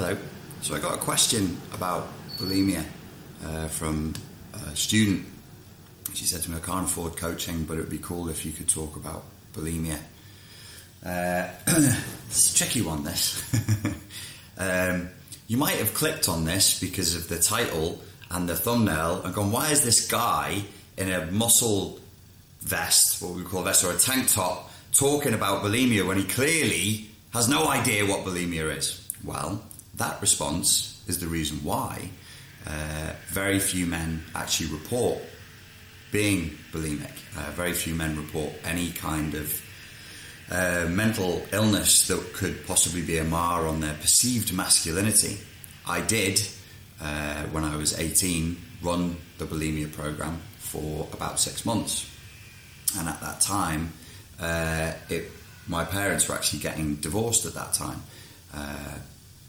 Hello. So I got a question about bulimia uh, from a student. She said to me, I can't afford coaching, but it would be cool if you could talk about bulimia. Uh, it's a tricky one, this. um, you might have clicked on this because of the title and the thumbnail and gone, why is this guy in a muscle vest, what we call a vest, or a tank top, talking about bulimia when he clearly has no idea what bulimia is? Well, that response is the reason why uh, very few men actually report being bulimic. Uh, very few men report any kind of uh, mental illness that could possibly be a mar on their perceived masculinity. I did, uh, when I was 18, run the bulimia program for about six months. And at that time, uh, it, my parents were actually getting divorced at that time.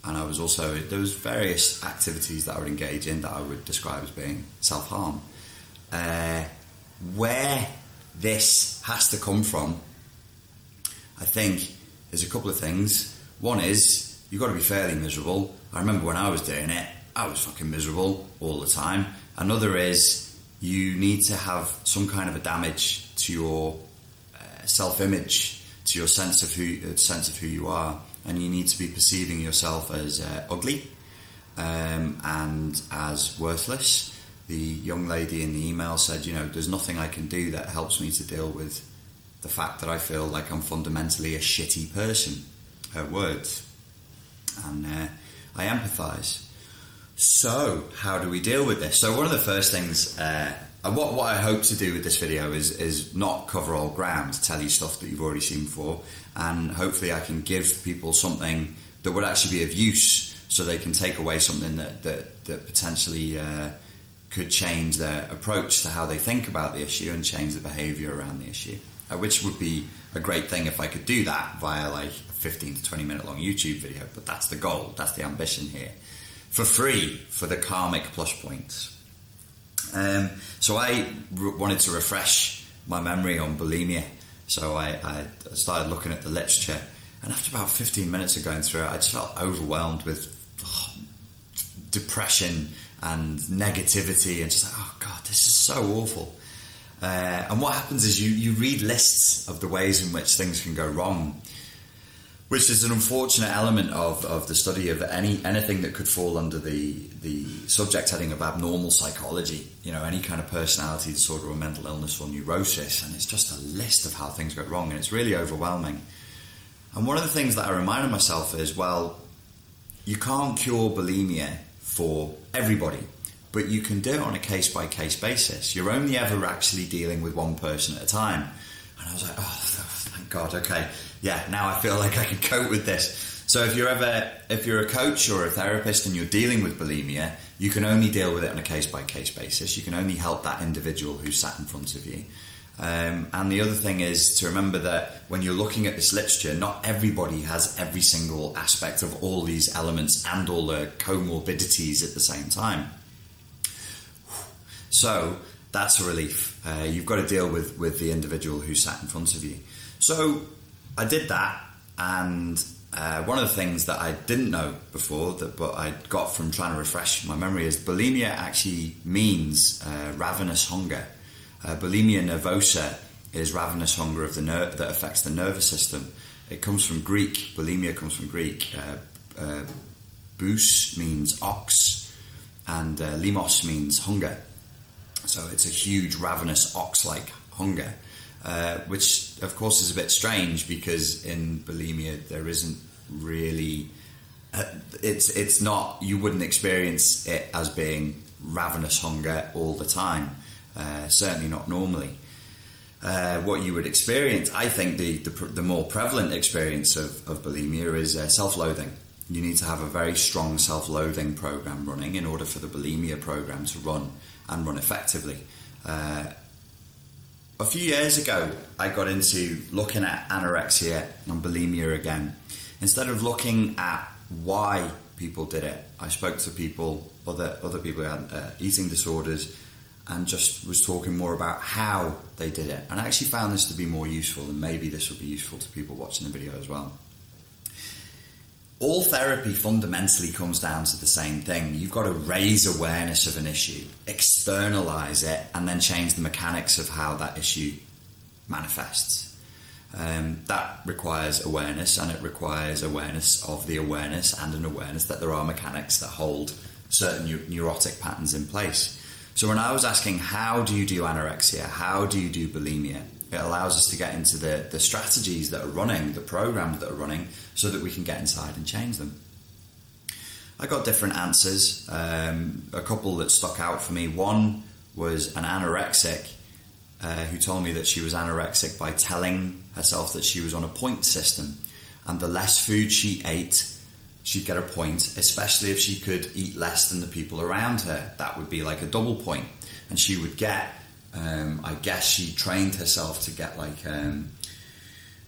And I was also, there was various activities that I would engage in that I would describe as being self-harm. Uh, where this has to come from I think there's a couple of things. One is you've got to be fairly miserable. I remember when I was doing it, I was fucking miserable all the time. Another is you need to have some kind of a damage to your uh, self-image, to your sense of who uh, sense of who you are, and you need to be perceiving yourself as uh, ugly um, and as worthless. The young lady in the email said, you know, there's nothing I can do that helps me to deal with the fact that I feel like I'm fundamentally a shitty person. Her words. And uh, I empathise. So, how do we deal with this? So, one of the first things, uh, and what, what I hope to do with this video is, is not cover all ground, tell you stuff that you've already seen before, and hopefully I can give people something that would actually be of use so they can take away something that, that, that potentially uh, could change their approach to how they think about the issue and change the behaviour around the issue uh, which would be a great thing if I could do that via like a 15 to 20 minute long YouTube video. But that's the goal, that's the ambition here. For free for the karmic plus points. Um, so I wanted to refresh my memory on bulimia. So I, I, started looking at the literature, and after about 15 minutes of going through it, I just felt overwhelmed with oh, depression and negativity, and just like, oh god, this is so awful. Uh, and what happens is you, you read lists of the ways in which things can go wrong, which is an unfortunate element of, of the study of any anything that could fall under the the subject heading of abnormal psychology. You know, any kind of personality disorder or mental illness or neurosis, and it's just a list of how things go wrong, and it's really overwhelming. And one of the things that I reminded myself is, well, you can't cure bulimia for everybody but you can do it on a case by case basis. You're only ever actually dealing with one person at a time. And I was like, oh, thank God, okay, yeah, now I feel like I can cope with this. So if you're ever, if you're a coach or a therapist and you're dealing with bulimia, you can only deal with it on a case by case basis. You can only help that individual who sat in front of you. Um, and the other thing is to remember that when you're looking at this literature, not everybody has every single aspect of all these elements and all the comorbidities at the same time. So that's a relief. Uh, you've got to deal with, with the individual who sat in front of you. So I did that, and uh, one of the things that I didn't know before, that but I got from trying to refresh my memory, is bulimia actually means uh, ravenous hunger. Uh, bulimia nervosa is ravenous hunger of the ner- that affects the nervous system. It comes from Greek. Bulimia comes from Greek. Uh, uh, bus means ox, and limos means hunger. So it's a huge, ravenous ox like hunger, uh, which of course is a bit strange because in bulimia there isn't really. Uh, it's it's not you wouldn't experience it as being ravenous hunger all the time. Uh, certainly not normally. Uh, what you would experience, I think, the the, the more prevalent experience of, of bulimia is uh, self-loathing. You need to have a very strong self-loathing program running in order for the bulimia program to run and run effectively. A few years ago, I got into looking at anorexia and bulimia again. Instead of looking at why people did it, I spoke to people, other other people who had uh, eating disorders, and just was talking more about how they did it. And I actually found this to be more useful, and maybe this will be useful to people watching the video as well. All therapy fundamentally comes down to the same thing. You've got to raise awareness of an issue, externalize it, and then change the mechanics of how that issue manifests. Um, that requires awareness, and it requires awareness of the awareness and an awareness that there are mechanics that hold certain neurotic patterns in place. So, when I was asking, how do you do anorexia? How do you do bulimia? It allows us to get into the, the strategies that are running, the programs that are running, so that we can get inside and change them. I got different answers. Um, a couple that stuck out for me. One was an anorexic uh, who told me that she was anorexic by telling herself that she was on a point system, and the less food she ate, she'd get a point, especially if she could eat less than the people around her. That would be like a double point, and she would get. Um, I guess she trained herself to get like um,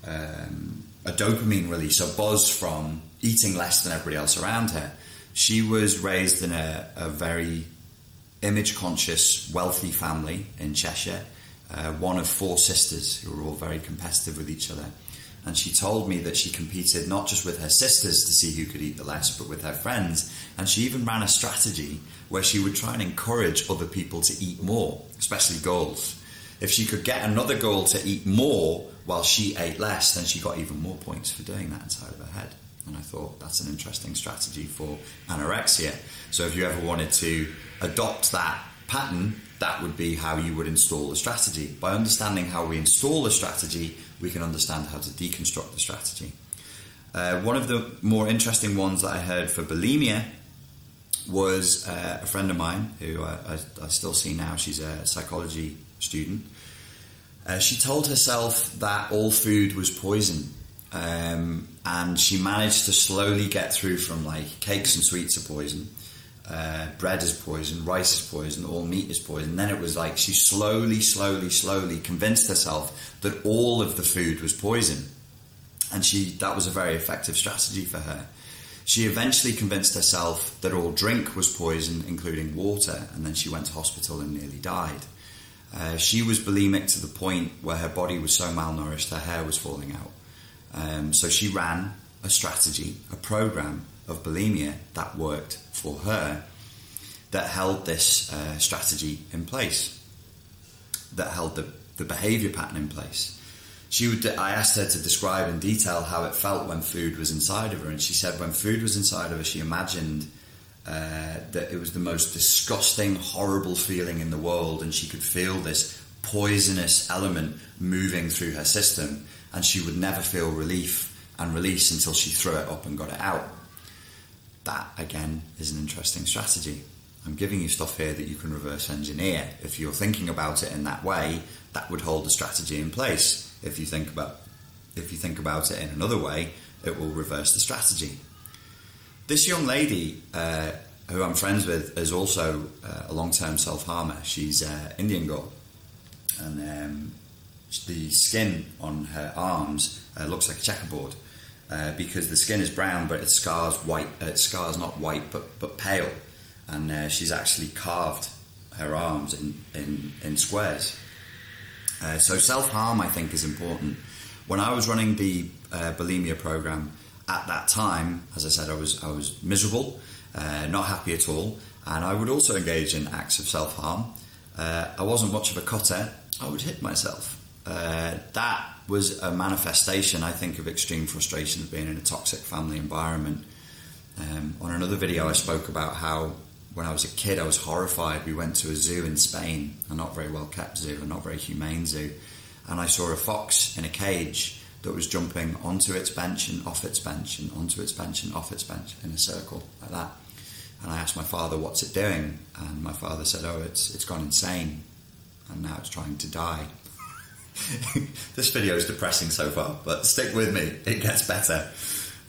um, a dopamine release, a buzz from eating less than everybody else around her. She was raised in a, a very image conscious, wealthy family in Cheshire uh, one of four sisters who were all very competitive with each other. And she told me that she competed not just with her sisters to see who could eat the less, but with her friends. And she even ran a strategy where she would try and encourage other people to eat more, especially girls. If she could get another girl to eat more while she ate less, then she got even more points for doing that inside of her head. And I thought that's an interesting strategy for anorexia. So if you ever wanted to adopt that pattern, that would be how you would install a strategy. By understanding how we install a strategy, we can understand how to deconstruct the strategy. Uh, one of the more interesting ones that I heard for bulimia was uh, a friend of mine who I, I, I, still see now. She's a psychology student. Uh, she told herself that all food was poison. Um, and she managed to slowly get through from like cakes and sweets are poison uh, bread is poison, rice is poison, all meat is poison. And then it was like she slowly, slowly, slowly convinced herself that all of the food was poison. And she that was a very effective strategy for her. She eventually convinced herself that all drink was poison, including water, and then she went to hospital and nearly died. Uh, she was bulimic to the point where her body was so malnourished, her hair was falling out. Um, so she ran a strategy, a program of bulimia that worked for her that held this uh, strategy in place, that held the, the behavior pattern in place. She would, I asked her to describe in detail how it felt when food was inside of her, and she said when food was inside of her, she imagined uh, that it was the most disgusting, horrible feeling in the world, and she could feel this poisonous element moving through her system, and she would never feel relief and release until she threw it up and got it out that again is an interesting strategy. I'm giving you stuff here that you can reverse engineer. If you're thinking about it in that way, that would hold the strategy in place. If you think about if you think about it in another way, it will reverse the strategy. This young lady, uh, who I'm friends with, is also uh, a long-term self-harmer. She's an Indian girl, and um, the skin on her arms uh, looks like a checkerboard uh, because the skin is brown, but its scars white. Uh, its scars not white, but but pale, and uh, she's actually carved her arms in in, in squares. Uh, so self harm, I think, is important. When I was running the uh, bulimia program at that time, as I said, I was I was miserable, uh, not happy at all, and I would also engage in acts of self harm. I wasn't much of a cutter. I would hit myself. That was a manifestation, I think, of extreme frustration of being in a toxic family environment. Um, on another video, I spoke about how when I was a kid, I was horrified. We went to a zoo in Spain, a not very well kept zoo, a not very humane zoo, and I saw a fox in a cage that was jumping onto its bench and off its bench and onto its bench and off its bench in a circle like that. And I asked my father, "What's it doing?" And my father said, "Oh, it's it's gone insane, and now it's trying to die." this video is depressing so far, but stick with me, it gets better.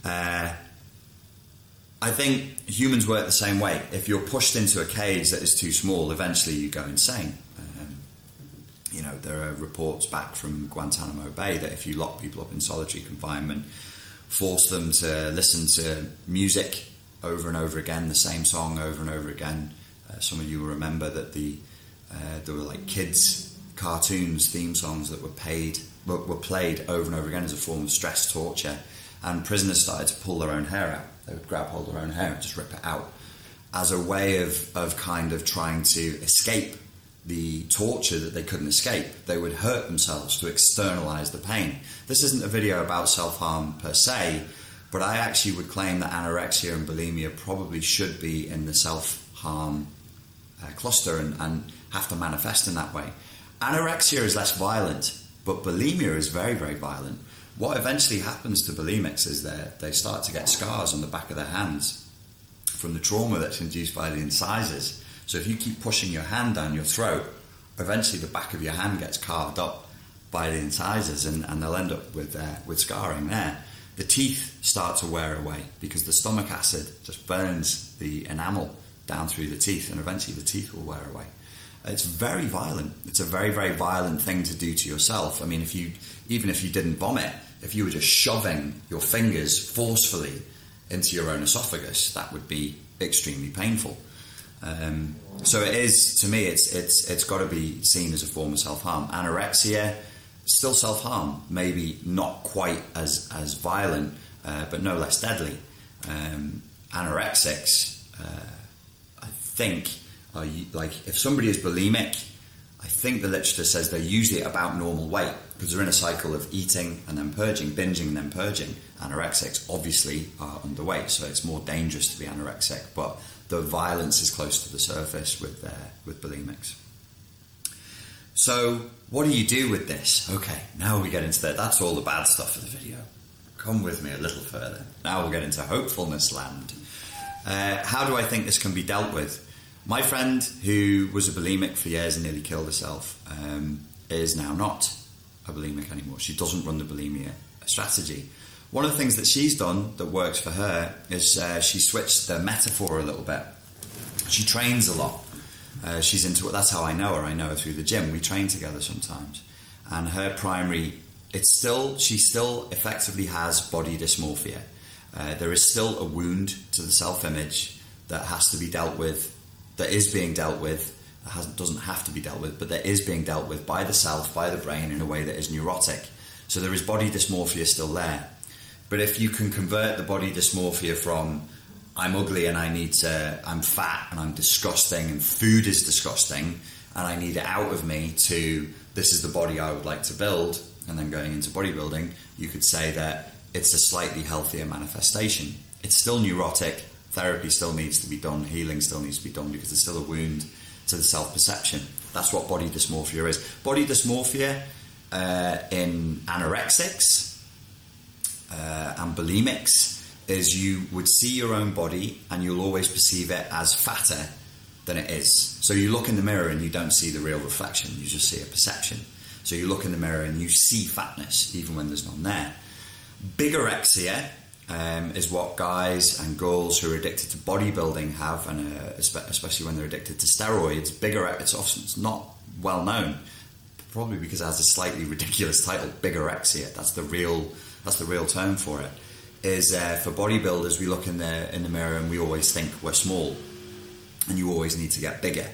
Uh, I think humans work the same way. If you're pushed into a cage that is too small, eventually you go insane. Um, you know, there are reports back from Guantanamo Bay that if you lock people up in solitary confinement, force them to listen to music over and over again, the same song over and over again. Uh, some of you will remember that the uh, there were like kids cartoons, theme songs that were paid were, were played over and over again as a form of stress torture, and prisoners started to pull their own hair out. They would grab hold of their own hair and just rip it out as a way of, of kind of trying to escape the torture that they couldn't escape. They would hurt themselves to externalize the pain. This isn't a video about self harm per se, but I actually would claim that anorexia and bulimia probably should be in the self harm uh, cluster and, and have to manifest in that way. Anorexia is less violent, but bulimia is very, very violent. What eventually happens to bulimics is that they start to get scars on the back of their hands from the trauma that's induced by the incisors. So if you keep pushing your hand down your throat, eventually the back of your hand gets carved up by the incisors and, and they'll end up with, uh, with scarring there. The teeth start to wear away because the stomach acid just burns the enamel down through the teeth and eventually the teeth will wear away. It's very violent. It's a very, very violent thing to do to yourself. I mean, if you, even if you didn't vomit, if you were just shoving your fingers forcefully into your own esophagus, that would be extremely painful. Um, so it is to me. It's it's it's got to be seen as a form of self harm. Anorexia, still self harm, maybe not quite as as violent, uh, but no less deadly. Um, anorexics, uh, I think, are like if somebody is bulimic, I think the literature says they're usually about normal weight because they're in a cycle of eating and then purging, binging and then purging. Anorexics obviously are underweight, so it's more dangerous to be anorexic, but the violence is close to the surface with, with bulimics. So, what do you do with this? Okay, now we get into that. That's all the bad stuff of the video. Come with me a little further. Now we'll get into hopefulness land. Uh, how do I think this can be dealt with? My friend, who was a bulimic for years and nearly killed herself, um, is now not a bulimic anymore. She doesn't run the bulimia strategy. One of the things that she's done that works for her is uh, she switched the metaphor a little bit. She trains a lot. Uh, she's into it. That's how I know her. I know her through the gym. We train together sometimes. And her primary, it's still, she still effectively has body dysmorphia. Uh, there is still a wound to the self image that has to be dealt with that is being dealt with, doesn't have to be dealt with, but that is being dealt with by the self, by the brain in a way that is neurotic. So there is body dysmorphia still there. But if you can convert the body dysmorphia from I'm ugly and I need to, I'm fat and I'm disgusting and food is disgusting and I need it out of me to this is the body I would like to build, and then going into bodybuilding, you could say that it's a slightly healthier manifestation. It's still neurotic, therapy still needs to be done, healing still needs to be done because there's still a wound to the self perception. That's what body dysmorphia is. Body dysmorphia uh, in anorexics uh, and bulimics is you would see your own body and you'll always perceive it as fatter than it is. So you look in the mirror and you don't see the real reflection, you just see a perception. So you look in the mirror and you see fatness even when there's none there. Bigorexia um, is what guys and girls who are addicted to bodybuilding have, and uh, especially when they're addicted to steroids. It's often it's not well known, probably because it has a slightly ridiculous title, bigorexia. That's the real that's the real term for it. Is uh, for bodybuilders, we look in the in the mirror and we always think we're small, and you always need to get bigger.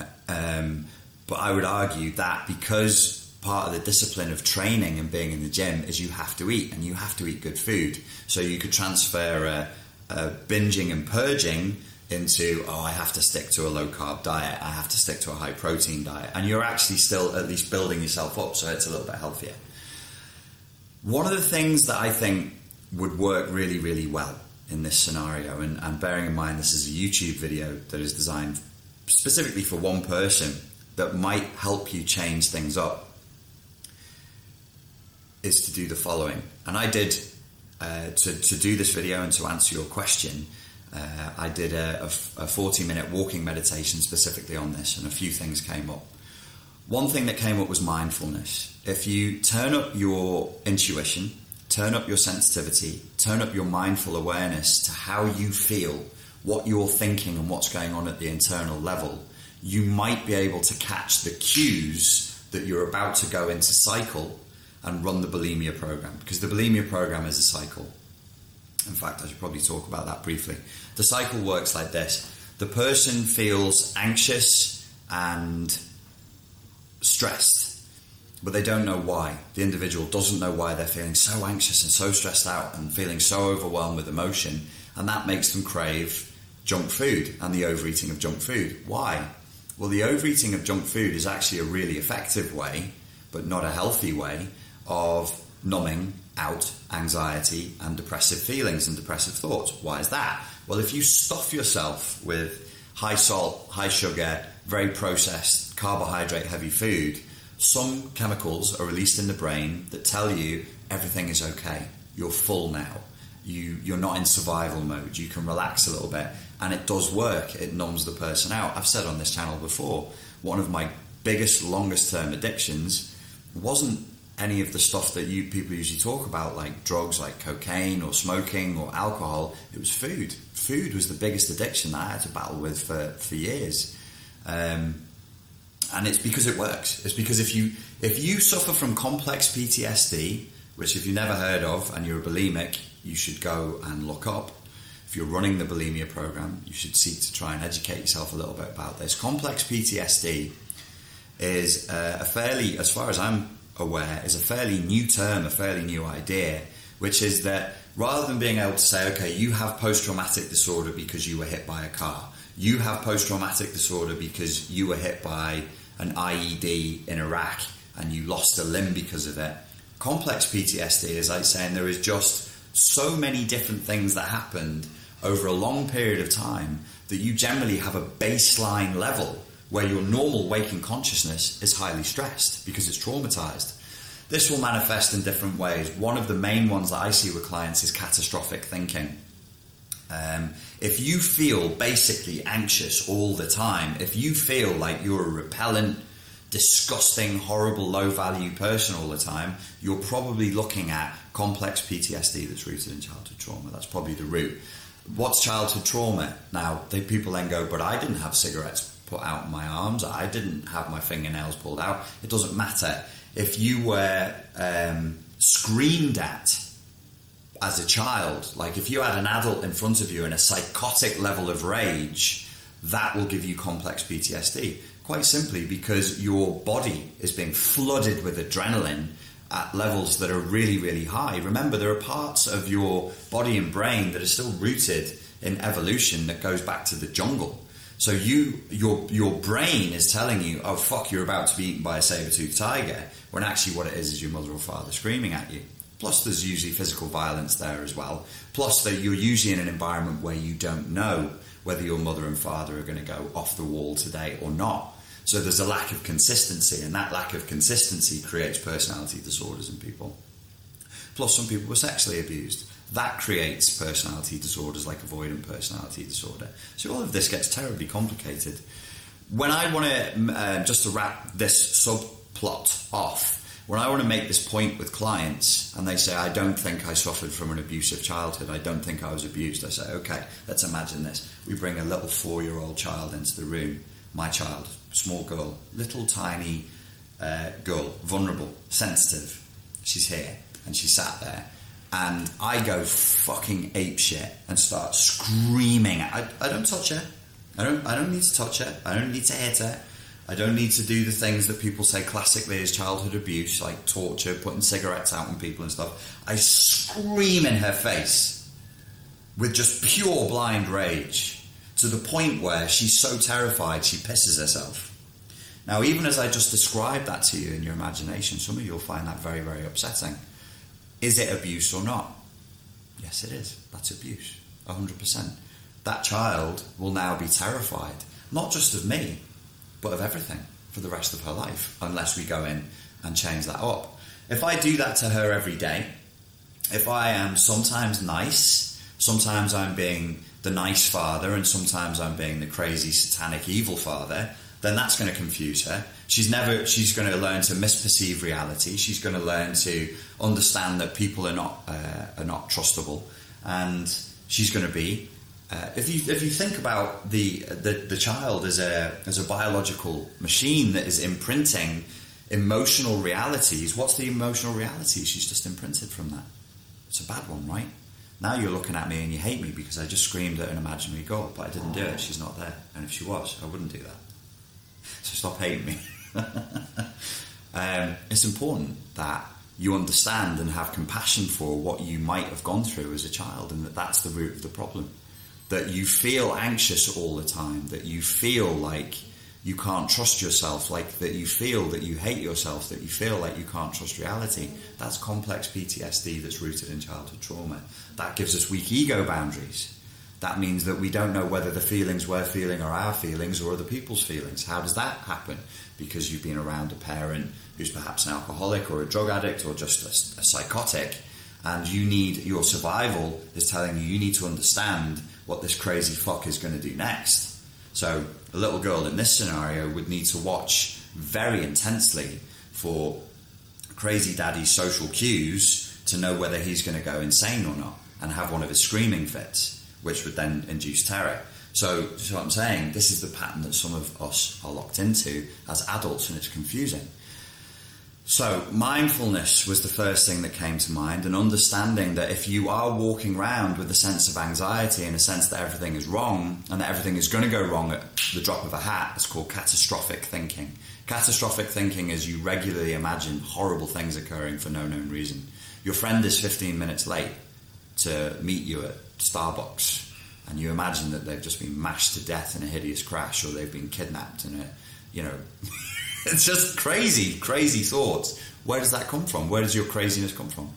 Uh, um, but I would argue that because part of the discipline of training and being in the gym is you have to eat and you have to eat good food. So you could transfer uh, uh, binging and purging into, oh, I have to stick to a low carb diet, I have to stick to a high protein diet. And you're actually still at least building yourself up so it's a little bit healthier. One of the things that I think would work really, really well in this scenario, and, and bearing in mind this is a YouTube video that is designed specifically for one person that might help you change things up is to do the following. And I did, uh, to, to do this video and to answer your question, uh, I did a, a, a 40 minute walking meditation specifically on this, and a few things came up. One thing that came up was mindfulness. If you turn up your intuition, turn up your sensitivity, turn up your mindful awareness to how you feel, what you're thinking, and what's going on at the internal level, you might be able to catch the cues that you're about to go into cycle and run the bulimia program because the bulimia program is a cycle. In fact, I should probably talk about that briefly. The cycle works like this the person feels anxious and stressed, but they don't know why. The individual doesn't know why they're feeling so anxious and so stressed out and feeling so overwhelmed with emotion, and that makes them crave junk food and the overeating of junk food. Why? Well, the overeating of junk food is actually a really effective way, but not a healthy way, of numbing out anxiety and depressive feelings and depressive thoughts. Why is that? Well, if you stuff yourself with high salt, high sugar, very processed, carbohydrate heavy food, some chemicals are released in the brain that tell you everything is okay. You're full now. You, you're not in survival mode. You can relax a little bit. And it does work. It numbs the person out. I've said on this channel before, one of my biggest, longest term addictions wasn't any of the stuff that you people usually talk about, like drugs, like cocaine or smoking or alcohol. It was food. Food was the biggest addiction that I had to battle with for, for years. Um, and it's because it works. It's because if you if you suffer from complex PTSD, which if you've never heard of and you're a bulimic, you should go and look up. If you're running the bulimia program, you should seek to try and educate yourself a little bit about this. Complex PTSD is uh, a fairly, as far as I'm aware, is a fairly new term, a fairly new idea, which is that rather than being able to say, okay, you have post traumatic disorder because you were hit by a car, you have post traumatic disorder because you were hit by an IED in Iraq and you lost a limb because of it. Complex PTSD is like saying there is just so many different things that happened over a long period of time that you generally have a baseline level where your normal waking consciousness is highly stressed because it's traumatized. This will manifest in different ways. One of the main ones that I see with clients is catastrophic thinking. Um, if you feel basically anxious all the time, if you feel like you're a repellent, disgusting, horrible, low value person all the time, you're probably looking at complex PTSD that's rooted in childhood trauma. That's probably the root. What's childhood trauma? Now, people then go, but I didn't have cigarettes put out my arms, I didn't have my fingernails pulled out. It doesn't matter. If you were um, screamed at as a child, like if you had an adult in front of you in a psychotic level of rage, that will give you complex PTSD. Quite simply because your body is being flooded with adrenaline at levels that are really, really high. Remember, there are parts of your body and brain that are still rooted in evolution that goes back to the jungle. So you, your your brain is telling you, "Oh fuck, you're about to be eaten by a saber-toothed tiger," when actually what it is is your mother or father screaming at you. Plus, there's usually physical violence there as well. Plus, that you're usually in an environment where you don't know whether your mother and father are going to go off the wall today or not. So there's a lack of consistency, and that lack of consistency creates personality disorders in people. Plus, some people were sexually abused. That creates personality disorders like avoidant personality disorder. So all of this gets terribly complicated. When I want to, uh, just to wrap this subplot off, when I want to make this point with clients and they say, I don't think I suffered from an abusive childhood, I don't think I was abused, I say, okay, let's imagine this. We bring a little four year old child into the room, my child, small girl, little tiny uh, girl, vulnerable, sensitive. She's here and she sat there. And I go fucking ape shit and start screaming. I, I don't touch her. I don't, I don't need to touch her. I don't need to hit her. I don't need to do the things that people say classically as childhood abuse, like torture, putting cigarettes out on people and stuff. I scream in her face with just pure blind rage to the point where she's so terrified she pisses herself. Now, even as I just described that to you in your imagination, some of you will find that very, very upsetting. Is it abuse or not? Yes, it is. That's abuse, 100%. That child will now be terrified, not just of me, but of everything for the rest of her life, unless we go in and change that up. If I do that to her every day, if I am sometimes nice, sometimes I'm being the nice father, and sometimes I'm being the crazy, satanic, evil father, then that's going to confuse her. She's never. She's going to learn to misperceive reality. She's going to learn to understand that people are not uh, are not trustable, and she's going to be uh, if you if you think about the, the the child as a as a biological machine that is imprinting emotional realities, what's the emotional reality she's just imprinted from that? It's a bad one, right? Now you're looking at me and you hate me because I just screamed at an imaginary girl, but I didn't do it. She's not there, and if she was, I wouldn't do that. So stop hating me. um, it's important that you understand and have compassion for what you might have gone through as a child, and that that's the root of the problem. That you feel anxious all the time, that you feel like you can't trust yourself, like that you feel that you hate yourself, that you feel like you can't trust reality. That's complex PTSD that's rooted in childhood trauma. That gives us weak ego boundaries. That means that we don't know whether the feelings we're feeling are our feelings or other people's feelings. How does that happen? Because you've been around a parent who's perhaps an alcoholic or a drug addict or just a, a psychotic, and you need your survival is telling you you need to understand what this crazy fuck is going to do next. So a little girl in this scenario would need to watch very intensely for crazy daddy's social cues to know whether he's going to go insane or not and have one of his screaming fits, which would then induce terror. So, so what I'm saying, this is the pattern that some of us are locked into as adults, and it's confusing. So, mindfulness was the first thing that came to mind, and understanding that if you are walking around with a sense of anxiety and a sense that everything is wrong and that everything is going to go wrong at the drop of a hat, it's called catastrophic thinking. Catastrophic thinking is you regularly imagine horrible things occurring for no known reason. Your friend is 15 minutes late to meet you at Starbucks, and you imagine that they've just been mashed to death in a hideous crash or they've been kidnapped in a, you know, it's just crazy, crazy thoughts. Where does that come from? Where does your craziness come from?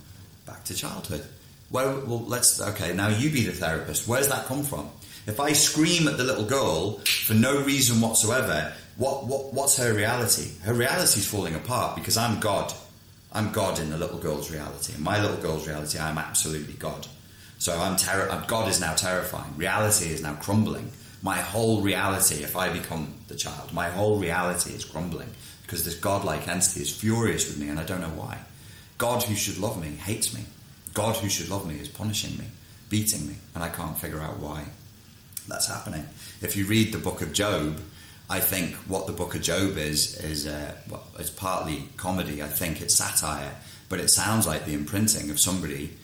Back to childhood. Well, well, let's okay. Now you be the therapist. Where does that come from? If I scream at the little girl for no reason whatsoever, what, what what's her reality? Her reality is falling apart because I'm God. I'm God in the little girl's reality. In my little girl's reality, I'm absolutely God. So I'm terror. God is now terrifying. Reality is now crumbling my whole reality, if I become the child, my whole reality is crumbling because this godlike entity is furious with me and I don't know why. God, who should love me, hates me. God, who should love me, is punishing me, beating me, and I can't figure out why that's happening. If you read the book of Job, I think what the book of Job is is uh, well, it's partly comedy. I think it's satire, but it sounds like the imprinting of somebody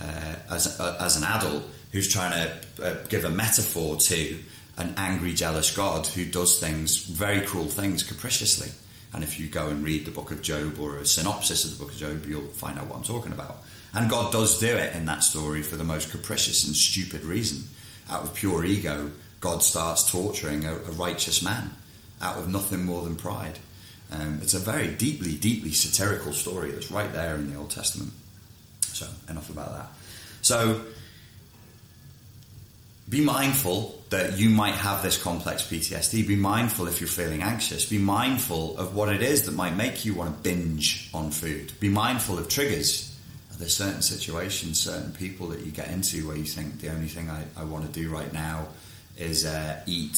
uh, as uh, as an adult who's trying to uh, give a metaphor to an angry, jealous God who does things, very cruel things, capriciously. And if you go and read the book of Job or a synopsis of the book of Job, you'll find out what I'm talking about. And God does do it in that story for the most capricious and stupid reason. Out of pure ego, God starts torturing a, a righteous man out of nothing more than pride. Um, it's a very deeply, deeply satirical story that's right there in the Old Testament. So, enough about that. So, be mindful that you might have this complex PTSD. Be mindful if you're feeling anxious. Be mindful of what it is that might make you want to binge on food. Be mindful of triggers. Are there certain situations, certain people that you get into where you think the only thing I, I want to do right now is uh, eat,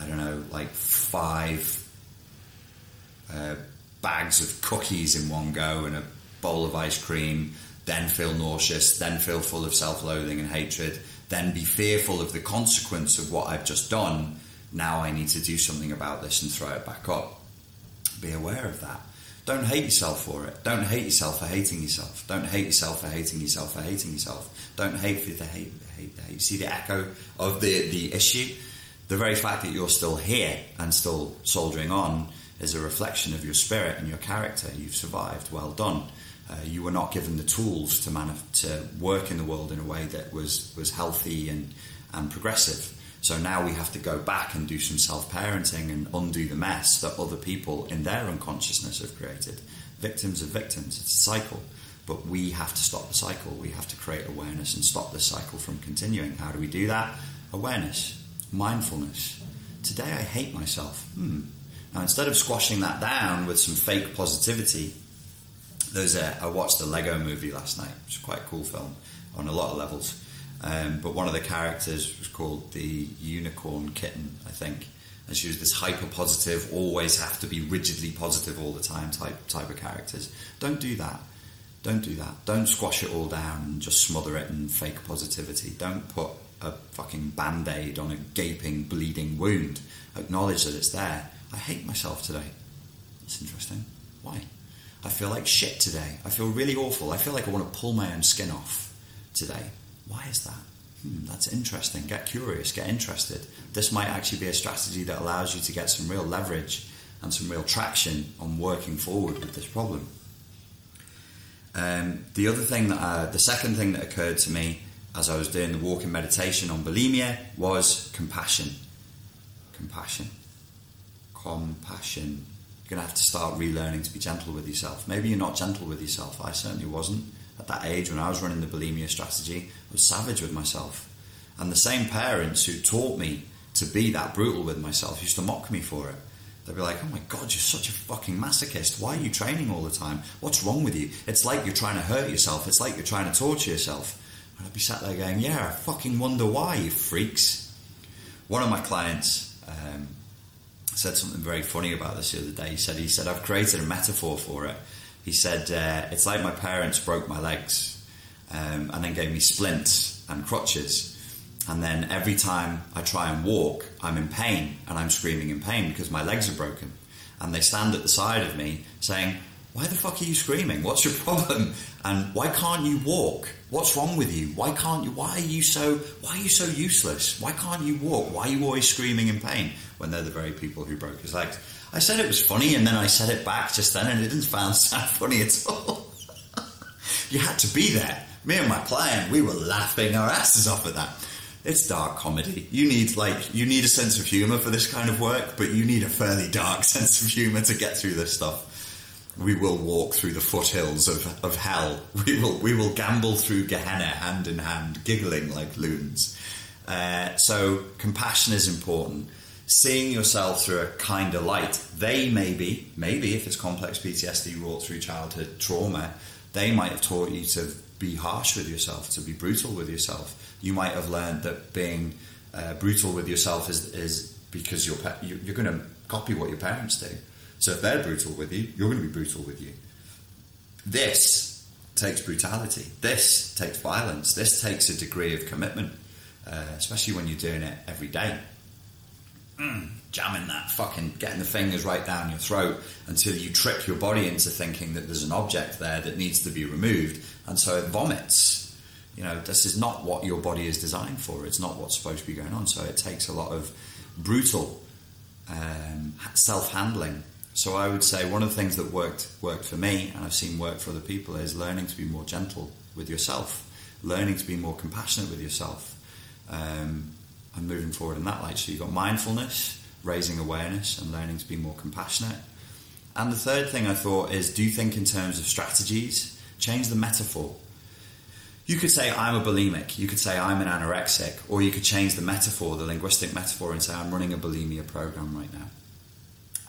I don't know, like five uh, bags of cookies in one go and a bowl of ice cream, then feel nauseous, then feel full of self loathing and hatred then be fearful of the consequence of what I've just done. Now I need to do something about this and throw it back up. Be aware of that. Don't hate yourself for it. Don't hate yourself for hating yourself. Don't hate yourself for hating yourself for hating yourself. Don't hate for the hate, the hate, the hate. See the echo of the, the issue? The very fact that you're still here and still soldiering on is a reflection of your spirit and your character. You've survived. Well done. Uh, you were not given the tools to, to work in the world in a way that was, was healthy and, and progressive. So now we have to go back and do some self parenting and undo the mess that other people in their unconsciousness have created. Victims of victims, it's a cycle. But we have to stop the cycle. We have to create awareness and stop the cycle from continuing. How do we do that? Awareness, mindfulness. Today I hate myself. Hmm. Now, instead of squashing that down with some fake positivity, there's a, I watched the Lego movie last night, which is quite a cool film on a lot of levels. Um, but one of the characters was called the Unicorn Kitten, I think. And she was this hyper positive, always have to be rigidly positive all the time type type of characters. Don't do that. Don't do that. Don't squash it all down and just smother it in fake positivity. Don't put a fucking band aid on a gaping, bleeding wound. Acknowledge that it's there. I hate myself today. That's interesting. Why? I feel like shit today. I feel really awful. I feel like I want to pull my own skin off today. Why is that? Hmm, that's interesting. Get curious, get interested. This might actually be a strategy that allows you to get some real leverage and some real traction on working forward with this problem. Um, the other thing that, uh, the second thing that occurred to me as I was doing the walking meditation on bulimia was compassion. Compassion. Compassion. You're going to have to start relearning to be gentle with yourself. Maybe you're not gentle with yourself. I certainly wasn't. At that age, when I was running the bulimia strategy, I was savage with myself. And the same parents who taught me to be that brutal with myself used to mock me for it. They'd be like, oh my God, you're such a fucking masochist. Why are you training all the time? What's wrong with you? It's like you're trying to hurt yourself. It's like you're trying to torture yourself. And I'd be sat there going, yeah, I fucking wonder why, you freaks. One of my clients um, said something very funny about this the other day. He said, he said, I've created a metaphor for it. He said, uh, it's like my parents broke my legs um, and then gave me splints and crutches. And then every time I try and walk, I'm in pain and I'm screaming in pain because my legs are broken. And they stand at the side of me saying, why the fuck are you screaming? What's your problem? And why can't you walk? What's wrong with you? Why can't you? Why are you so? Why are you so useless? Why can't you walk? Why are you always screaming in pain when they're the very people who broke his legs? I said it was funny, and then I said it back just then, and it didn't sound, funny at all. you had to be there. Me and my client, we were laughing our asses off at that. It's dark comedy. You need like you need a sense of humor for this kind of work, but you need a fairly dark sense of humor to get through this stuff we will walk through the foothills of, of hell. We will, we will gamble through Gehenna hand in hand, giggling like loons. Uh, so, compassion is important. Seeing yourself through a kinder light. They maybe, maybe if it's complex PTSD wrought through childhood trauma, they might have taught you to be harsh with yourself, to be brutal with yourself. You might have learned that being uh, brutal with yourself is, is because you're, you're going to copy what your parents do. So if they're brutal with you, you're going to be brutal with you. This takes brutality. This takes violence. This takes a degree of commitment, uh, especially when you're doing it every day. Mm, jamming that fucking, getting the fingers right down your throat until you trick your body into thinking that there's an object there that needs to be removed, and so it vomits. You know, this is not what your body is designed for. It's not what's supposed to be going on. So it takes a lot of brutal um, self handling so I would say one of the things that worked worked for me, and I've seen work for other people, is learning to be more gentle with yourself, learning to be more compassionate with yourself, um, and moving forward in that light. So you've got mindfulness, raising awareness, and learning to be more compassionate. And the third thing I thought is do think in terms of strategies, change the metaphor. You could say I'm a bulimic, you could say I'm an anorexic, or you could change the metaphor, the linguistic metaphor, and say I'm running a bulimia program right now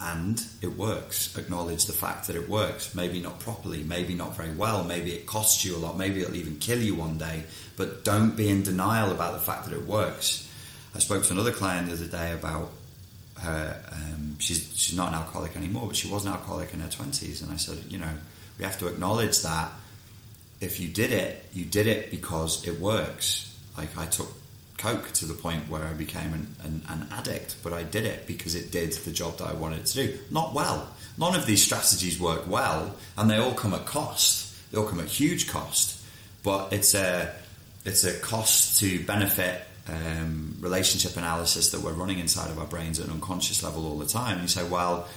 and it works. Acknowledge the fact that it works. Maybe not properly, maybe not very well, maybe it costs you a lot, maybe it'll even kill you one day, but don't be in denial about the fact that it works. I spoke to another client the other day about her, um, she's, she's not an alcoholic anymore, but she was an alcoholic in her 20s, and I said, you know, we have to acknowledge that if you did it, you did it because it works. Like I took coke to the point where I became an, an, an, addict, but I did it because it did the job that I wanted to do. Not well. None of these strategies work well, and they all come at cost. They all come at huge cost, but it's a it's a cost to benefit um, relationship analysis that we're running inside of our brains at an unconscious level all the time. And you say, well,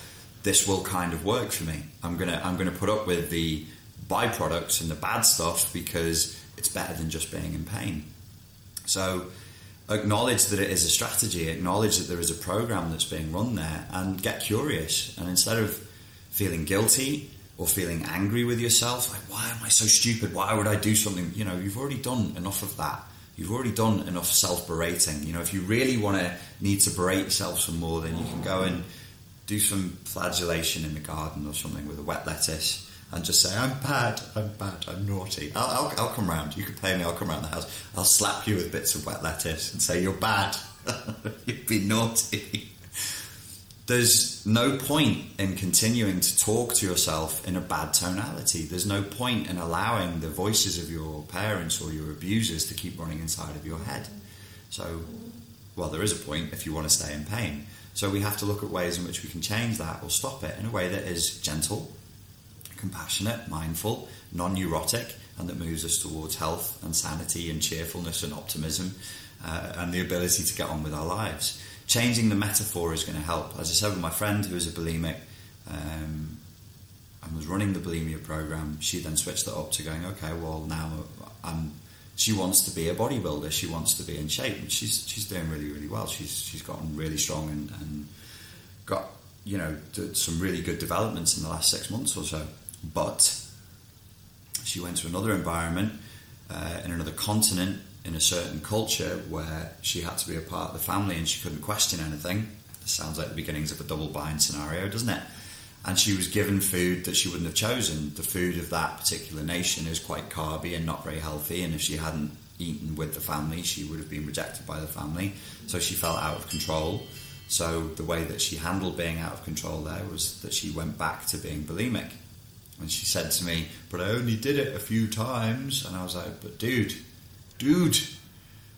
this will kind of work for me. I'm gonna I'm gonna put up with the byproducts and the bad stuff because it's better than just being in pain. So acknowledge that it is a strategy, acknowledge that there is a program that's being run there, and get curious. And instead of feeling guilty or feeling angry with yourself, like, why am I so stupid? Why would I do something? You know, you've already done enough of that. You've already done enough self berating. You know, if you really want to need to berate yourself some more, then you can go and do some flagellation in the garden or something with a wet lettuce and just say, I'm bad, I'm bad, I'm naughty. I'll, I'll, I'll come round. You can pay me, I'll come round the house. I'll slap you with bits of wet lettuce and say, You're bad. You've been naughty. There's no point in continuing to talk to yourself in a bad tonality. There's no point in allowing the voices of your parents or your abusers to keep running inside of your head. So, well, there is a point if you want to stay in pain. So, we have to look at ways in which we can change that or stop it in a way that is gentle, compassionate, mindful, non neurotic, and that moves us towards health and sanity and cheerfulness and optimism uh, and the ability to get on with our lives. Changing the metaphor is going to help. As I said with my friend who is a bulimic, um, and was running the bulimia program, she then switched it up to going, okay, well now I'm. She wants to be a bodybuilder. She wants to be in shape, and she's she's doing really really well. She's she's gotten really strong and, and got you know some really good developments in the last six months or so. But she went to another environment uh, in another continent in a certain culture where she had to be a part of the family and she couldn't question anything. This sounds like the beginnings of a double bind scenario, doesn't it? And she was given food that she wouldn't have chosen. The food of that particular nation is quite carby and not very healthy, and if she hadn't eaten with the family, she would have been rejected by the family. So she felt out of control. So the way that she handled being out of control there was that she went back to being bulimic. And she said to me, But I only did it a few times. And I was like, But dude, dude,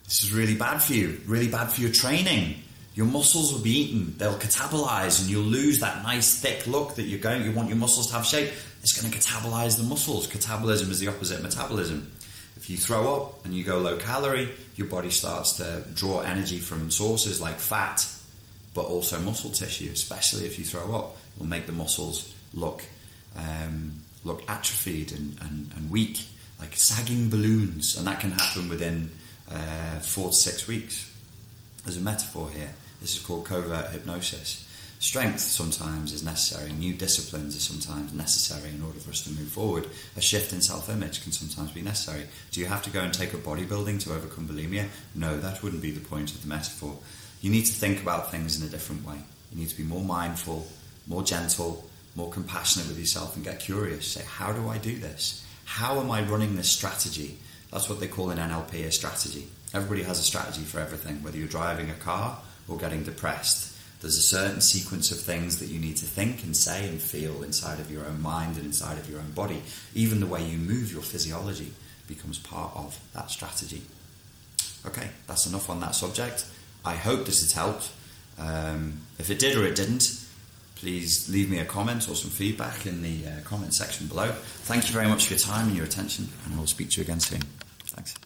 this is really bad for you, really bad for your training. Your muscles will be eaten, they'll catabolize, and you'll lose that nice thick look that you're going. You want your muscles to have shape. It's going to catabolize the muscles. Catabolism is the opposite of metabolism. If you throw up and you go low calorie, your body starts to draw energy from sources like fat, but also muscle tissue, especially if you throw up. It will make the muscles look um, look atrophied and, and, and, weak, like sagging balloons, and that can happen within uh, four to six weeks. There's a metaphor here. This is called covert hypnosis. Strength sometimes is necessary, new disciplines are sometimes necessary in order for us to move forward. A shift in self image can sometimes be necessary. Do you have to go and take up bodybuilding to overcome bulimia? No, that wouldn't be the point of the metaphor. You need to think about things in a different way. You need to be more mindful, more gentle, more compassionate with yourself and get curious. Say, how do I do this? How am I running this strategy? That's what they call in NLP a strategy. Everybody has a strategy for everything, whether you're driving a car or getting depressed. There's a certain sequence of things that you need to think and say and feel inside of your own mind and inside of your own body. Even the way you move your physiology becomes part of that strategy. Okay, that's enough on that subject. I hope this has helped. Um, if it did or it didn't, please leave me a comment or some feedback in the uh, comment section below. Thank you very much for your time and your attention, and we'll speak to you again soon. Thanks.